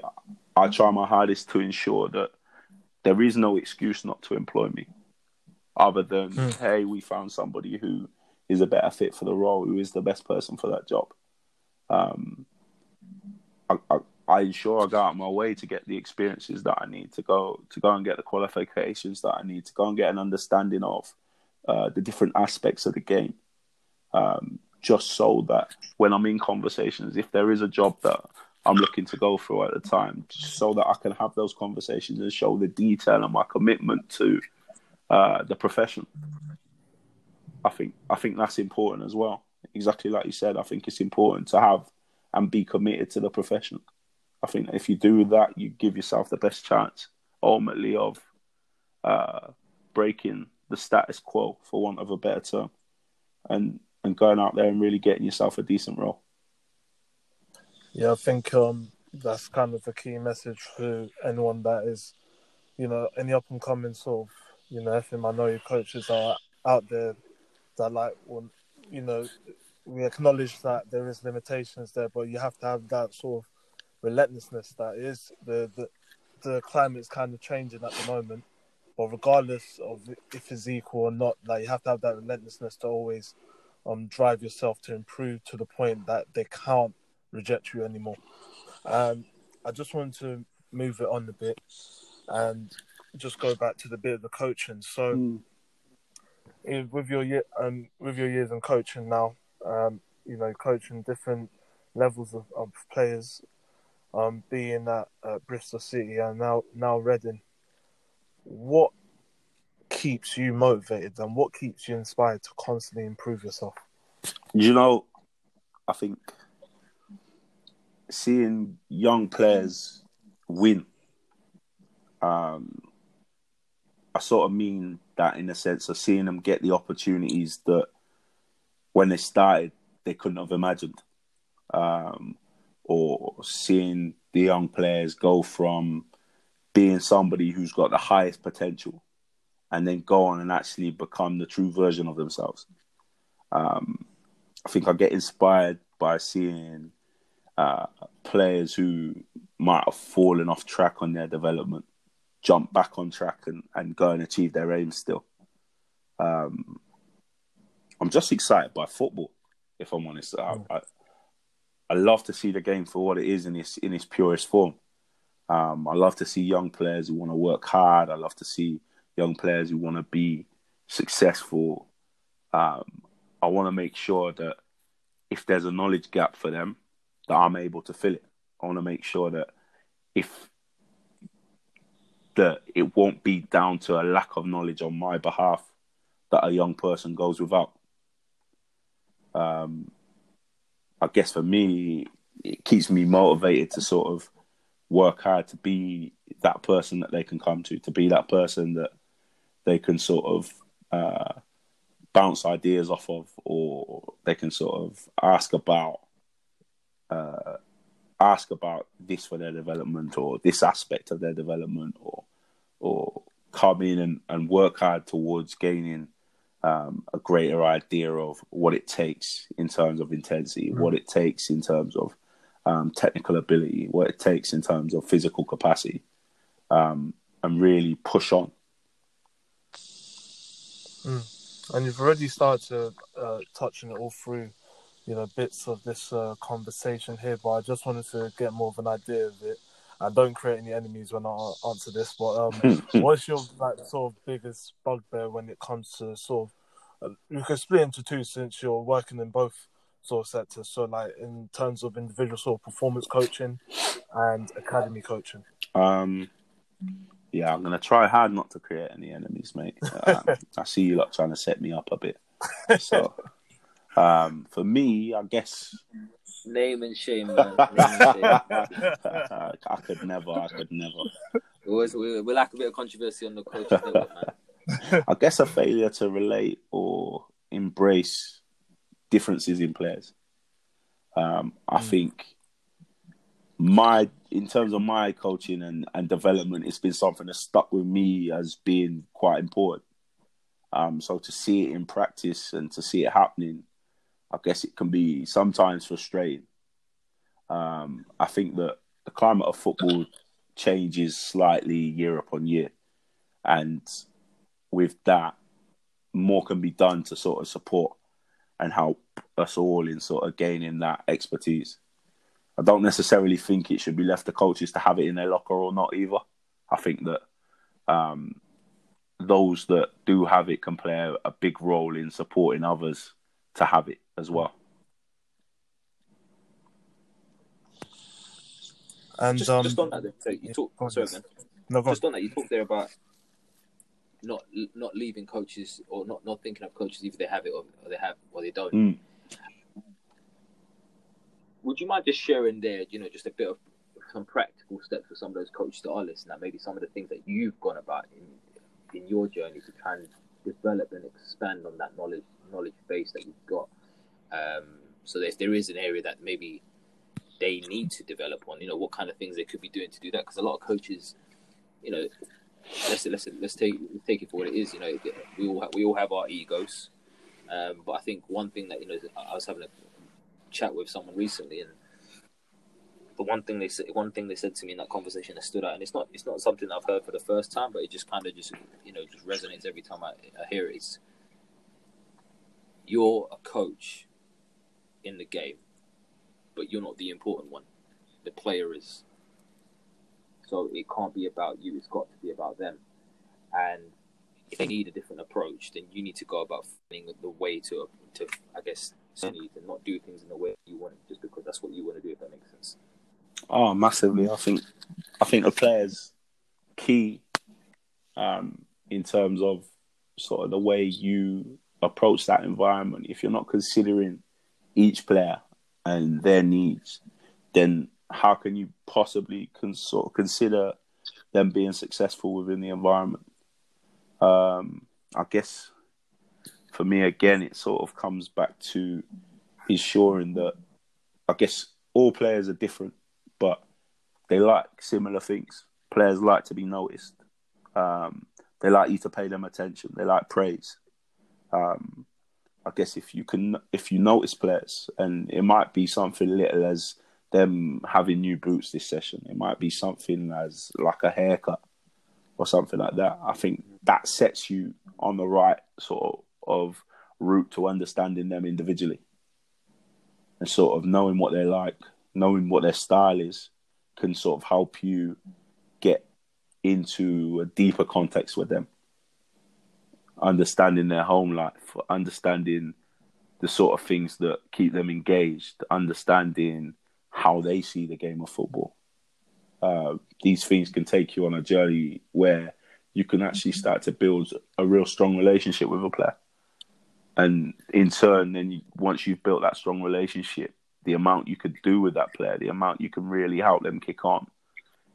I try my hardest to ensure that there is no excuse not to employ me, other than mm. hey, we found somebody who is a better fit for the role, who is the best person for that job. Um, I, I, I ensure I go out my way to get the experiences that I need to go to go and get the qualifications that I need to go and get an understanding of uh, the different aspects of the game. Um, just so that when I'm in conversations, if there is a job that I'm looking to go through at the time, so that I can have those conversations and show the detail and my commitment to uh, the profession. I think I think that's important as well. Exactly like you said, I think it's important to have and be committed to the profession. I think if you do that, you give yourself the best chance, ultimately, of uh, breaking the status quo, for want of a better term, and and going out there and really getting yourself a decent role. Yeah, I think um, that's kind of the key message for anyone that is, you know, any up and coming sort of, you know, FM minority coaches are out there that like, you know, we acknowledge that there is limitations there, but you have to have that sort of relentlessness that is the the the climate's kind of changing at the moment. But regardless of if it's equal or not, like you have to have that relentlessness to always um drive yourself to improve to the point that they can't reject you anymore. Um, I just wanted to move it on a bit and just go back to the bit of the coaching. So, mm. with your year, um, with your years in coaching now, um, you know, coaching different levels of, of players, um, being at, Bristol City and now now Reading. What keeps you motivated and what keeps you inspired to constantly improve yourself? You know, I think seeing young players win, um, I sort of mean that in a sense of seeing them get the opportunities that when they started they couldn't have imagined, um, or seeing the young players go from being somebody who's got the highest potential and then go on and actually become the true version of themselves. Um, I think I get inspired by seeing uh, players who might have fallen off track on their development jump back on track and, and go and achieve their aims still. Um, I'm just excited by football, if I'm honest. I, I, I, love to see the game for what it is in its in its purest form. Um, I love to see young players who want to work hard. I love to see young players who want to be successful. Um, I want to make sure that if there's a knowledge gap for them, that I'm able to fill it. I want to make sure that if that it won't be down to a lack of knowledge on my behalf that a young person goes without. Um, I guess for me, it keeps me motivated to sort of work hard to be that person that they can come to, to be that person that they can sort of uh, bounce ideas off of, or they can sort of ask about uh, ask about this for their development, or this aspect of their development, or or come in and, and work hard towards gaining um, a greater idea of what it takes in terms of intensity, mm. what it takes in terms of um, technical ability, what it takes in terms of physical capacity, um, and really push on. Mm. And you've already started to uh, touch on it all through, you know, bits of this uh, conversation here. But I just wanted to get more of an idea of it. And don't create any enemies when I answer this. But um, what's your like sort of biggest bugbear when it comes to sort of uh, you can split into two since you're working in both sort of sectors. So like in terms of individual sort of performance coaching and academy coaching. Um, yeah, I'm gonna try hard not to create any enemies, mate. Um, I see you lot trying to set me up a bit. So, um, for me, I guess name and shame, man. And shame. I could never. I could never. We, we, we like a bit of controversy on the coach network, man. I guess a failure to relate or embrace differences in players. Um, I mm. think my in terms of my coaching and, and development, it's been something that stuck with me as being quite important. Um, so to see it in practice and to see it happening, I guess it can be sometimes frustrating. Um, I think that the climate of football changes slightly year upon year, and with that, more can be done to sort of support and help us all in sort of gaining that expertise. I don't necessarily think it should be left to coaches to have it in their locker or not either. I think that um, those that do have it can play a, big role in supporting others to have it as well. And just, um, just on that, so you talk. Sorry, man. No, just on that, you talked there about not not leaving coaches or not not thinking of coaches either they have it or, or they have or they don't. Mm would you mind just sharing there, you know, just a bit of some practical steps for some of those coaches that are listening, and maybe some of the things that you've gone about in in your journey to try and develop and expand on that knowledge knowledge base that you've got. Um, so if there is an area that maybe they need to develop on, you know, what kind of things they could be doing to do that? Because a lot of coaches, you know, let's let's let's take take it for what it is. You know, we all have, we all have our egos, um, but I think one thing that you know, I was having a chat with someone recently, and the one thing they said, one thing they said to me in that conversation that stood out, and it's not it's not something I've heard for the first time, but it just kind of just you know just resonates every time I, I hear it. It's you're a coach in the game, but you're not the important one. The player is. So it can't be about you. It's got to be about them. And if they need a different approach, then you need to go about finding the way to, to I guess, need to not do things in the way you want just because that's what you want to do. If that makes sense. Oh, massively. I think I think the players key um, in terms of sort of the way you approach that environment. If you're not considering each player and their needs, then how can you possibly con- sort of consider them being successful within the environment? Um, I guess for me, again, it sort of comes back to ensuring that I guess all players are different, but they like similar things. Players like to be noticed. Um, they like you to pay them attention. They like praise. Um, I guess if you can, if you notice players, and it might be something little as them having new boots this session. It might be something as like a haircut or something like that. I think that sets you on the right sort of route to understanding them individually and sort of knowing what they're like, knowing what their style is, can sort of help you get into a deeper context with them, understanding their home life, understanding the sort of things that keep them engaged, understanding how they see the game of football. Uh, these things can take you on a journey where you can actually start to build a real strong relationship with a player. And in turn, then you, once you've built that strong relationship, the amount you could do with that player, the amount you can really help them kick on,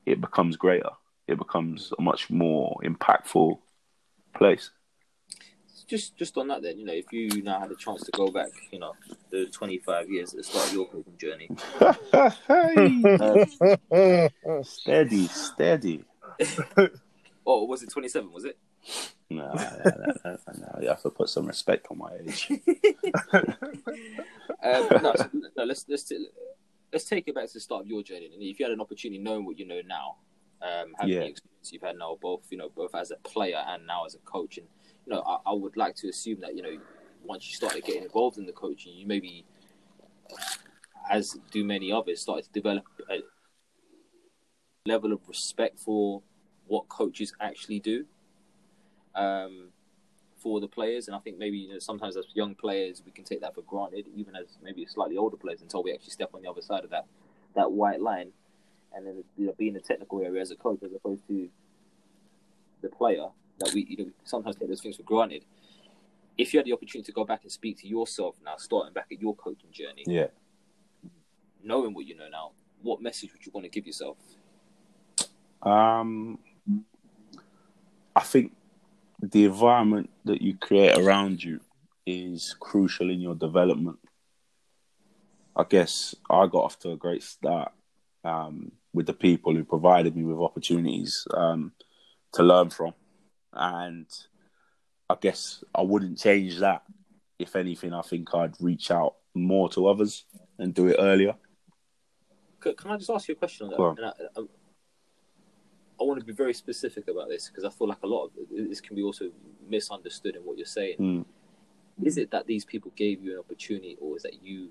it becomes greater. It becomes a much more impactful place just just on that then, you know, if you now had a chance to go back, you know, the 25 years at the start of your coaching journey. steady, steady. oh, was it 27, was it? No, no, no, no, you have to put some respect on my age. um, no, so, no, let's let's let's take it back to the start of your journey. And if you had an opportunity, knowing what you know now, um, having yeah. the experience you've had now, both you know, both as a player and now as a coach, and you know, I, I, would like to assume that you know, once you started getting involved in the coaching, you maybe, as do many others, started to develop a level of respect for what coaches actually do um, for the players. And I think maybe you know sometimes as young players we can take that for granted, even as maybe slightly older players, until we actually step on the other side of that that white line, and then you know, the technical area as a coach as opposed to the player that we you know sometimes take those things for granted. If you had the opportunity to go back and speak to yourself now, starting back at your coaching journey, yeah, knowing what you know now, what message would you want to give yourself? Um, I think the environment that you create around you is crucial in your development. I guess I got off to a great start um, with the people who provided me with opportunities um, to learn from and I guess I wouldn't change that. If anything, I think I'd reach out more to others and do it earlier. Can I just ask you a question on that? I, I, I, want to be very specific about this because I feel like a lot of this can be also misunderstood in what you're saying. Mm. Is it that these people gave you an opportunity, or is that you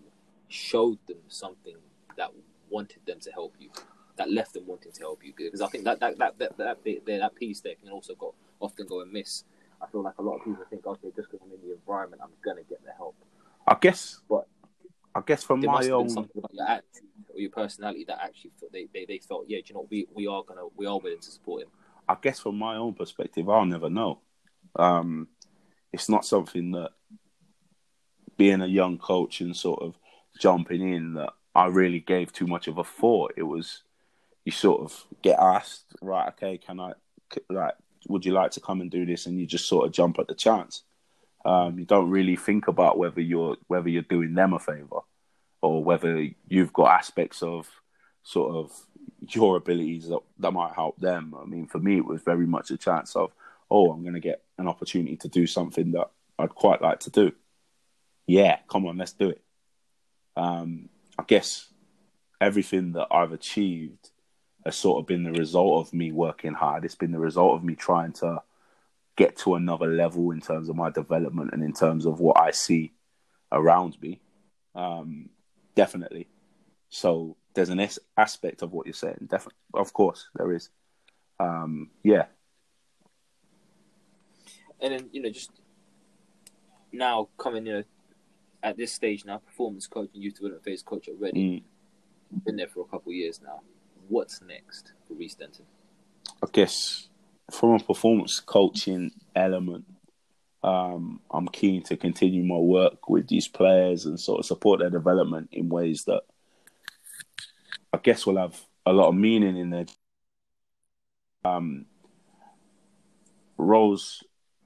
showed them something that wanted them to help you, that left them wanting to help you? Because I think that that that that that, that, that piece there can also go often go and miss. I feel like a lot of people think, okay, just because I'm in the environment, I'm gonna get the help. I guess, but I guess from my own something about your attitude or your personality that actually they, they, they felt, yeah, you know, we we are gonna we are willing to support him. I guess from my own perspective, I'll never know. Um, it's not something that being a young coach and sort of jumping in that I really gave too much of a thought. It was you sort of get asked, right? Okay, can I like would you like to come and do this? And you just sort of jump at the chance. Um, you don't really think about whether you're whether you're doing them a favor or whether you've got aspects of sort of your abilities that, that might help them. I mean, for me, it was very much a chance of, oh, I'm going to get an opportunity to do something that I'd quite like to do. Yeah, come on, let's do it. Um, I guess everything that I've achieved has sort of been the result of me working hard. It's been the result of me trying to get to another level in terms of my development and in terms of what I see around me. Um, definitely. So there's an aspect of what you're saying. Definitely, of course, there is. Um, yeah. And then you know, just now coming, you know, at this stage now, performance coach and youth development phase coach already. Mm. Been there for a couple of years now what's next for Rhys Denton? I guess from a performance coaching element, um, I'm keen to continue my work with these players and sort of support their development in ways that I guess will have a lot of meaning in their um, roles.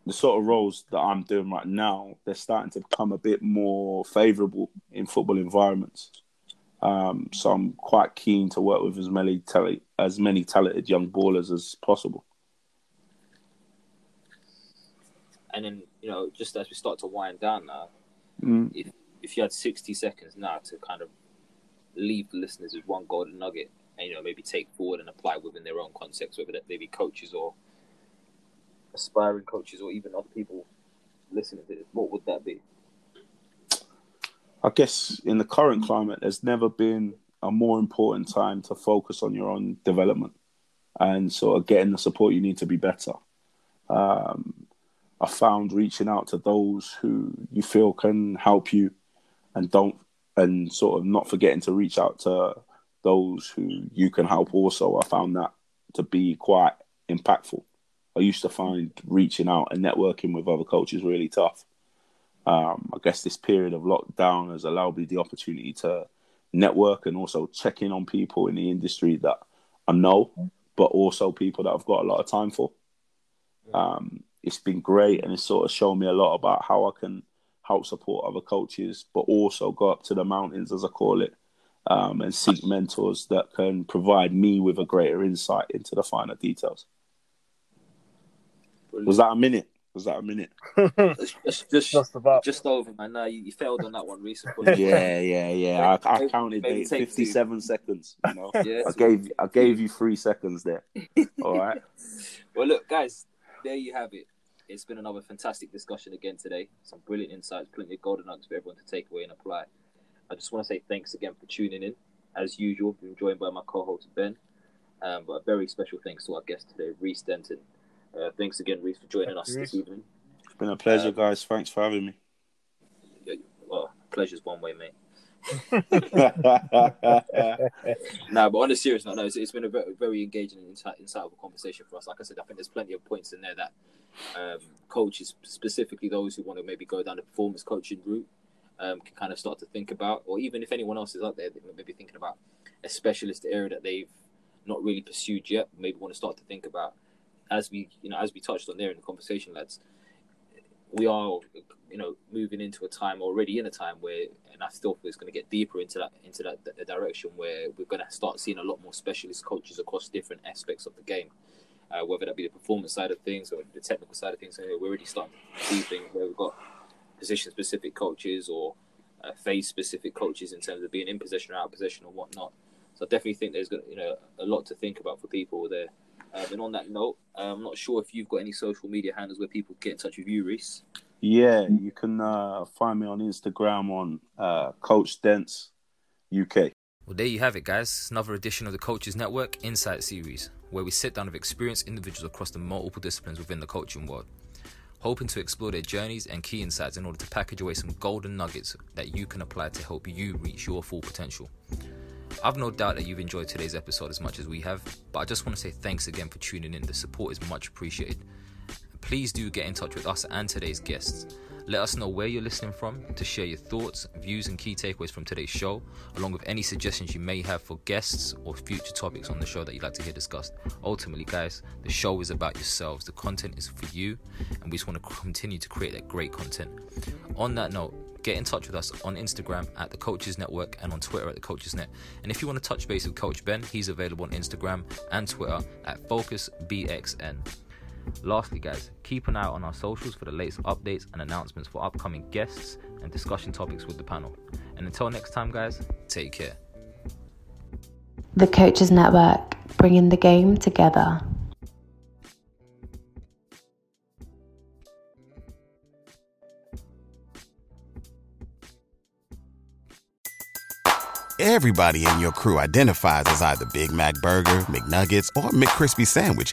The sort of roles that I'm doing right now, they're starting to become a bit more favourable in football environments. Um, so I'm quite keen to work with as many tele- as many talented young ballers as possible. And then you know, just as we start to wind down now, mm. if if you had 60 seconds now to kind of leave the listeners with one golden nugget, and you know maybe take forward and apply within their own context, whether that they be coaches or aspiring coaches or even other people listening to this, what would that be? I guess in the current climate, there's never been a more important time to focus on your own development and sort of getting the support you need to be better. Um, I found reaching out to those who you feel can help you and don't, and sort of not forgetting to reach out to those who you can help also. I found that to be quite impactful. I used to find reaching out and networking with other coaches really tough. Um, I guess this period of lockdown has allowed me the opportunity to network and also check in on people in the industry that I know, but also people that I've got a lot of time for. Um, it's been great and it's sort of shown me a lot about how I can help support other coaches, but also go up to the mountains, as I call it, um, and seek mentors that can provide me with a greater insight into the finer details. Was that a minute? Was that a minute? just, just, Just about. just over, man. No, you, you failed on that one, Rhys. yeah, yeah, yeah. I, I counted maybe it, take two. fifty-seven seconds. You know, Yeah. I gave I gave you three seconds there. All right. Well, look, guys, there you have it. It's been another fantastic discussion again today. Some brilliant insights, plenty of golden nuggets for everyone to take away and apply. I just want to say thanks again for tuning in. As usual, been joined by my co-host Ben. Um, but a very special thanks to our guest today, Rhys Denton. Uh, thanks again, Rhys, for joining us this evening. It's been a pleasure, guys. Thanks for having me. Yeah, Well, pleasure's one way, mate. yeah, No, but on a serious note, no, it's, it's been a very, very engaging and insight, insightful conversation for us. Like I said, I think there's plenty of points in there that um, coaches, specifically those who want to maybe go down the performance coaching route, um, can kind of start to think about, or even if anyone else is out there maybe thinking about a specialist area that they've not really pursued yet, maybe want to start to think about. As we, you know, as we touched on there in the conversation, lads, we are, you know, moving into a time already in a time where, and I still feel it's going to get deeper into that into that, that direction where we're going to start seeing a lot more specialist coaches across different aspects of the game, uh, whether that be the performance side of things or the technical side of things. We're already starting to see things where we've got position specific coaches or uh, phase specific coaches in terms of being in possession or out of possession or whatnot. So I definitely think there's you know a lot to think about for people there. Um, and on that note, I'm not sure if you've got any social media handles where people get in touch with you, Rhys. Yeah, you can uh, find me on Instagram on uh, Coach Dents UK. Well, there you have it, guys. Another edition of the Coaches Network Insight Series, where we sit down with experienced individuals across the multiple disciplines within the coaching world, hoping to explore their journeys and key insights in order to package away some golden nuggets that you can apply to help you reach your full potential. I've no doubt that you've enjoyed today's episode as much as we have, but I just want to say thanks again for tuning in. The support is much appreciated. Please do get in touch with us and today's guests. Let us know where you're listening from to share your thoughts, views, and key takeaways from today's show, along with any suggestions you may have for guests or future topics on the show that you'd like to hear discussed. Ultimately, guys, the show is about yourselves, the content is for you, and we just want to continue to create that great content. On that note, get in touch with us on Instagram at the Coaches Network and on Twitter at the Coaches Net. And if you want to touch base with Coach Ben, he's available on Instagram and Twitter at FocusBXN. Lastly, guys, keep an eye on our socials for the latest updates and announcements for upcoming guests and discussion topics with the panel. And until next time, guys, take care. The Coaches Network, bringing the game together. Everybody in your crew identifies as either Big Mac Burger, McNuggets, or McCrispy Sandwich.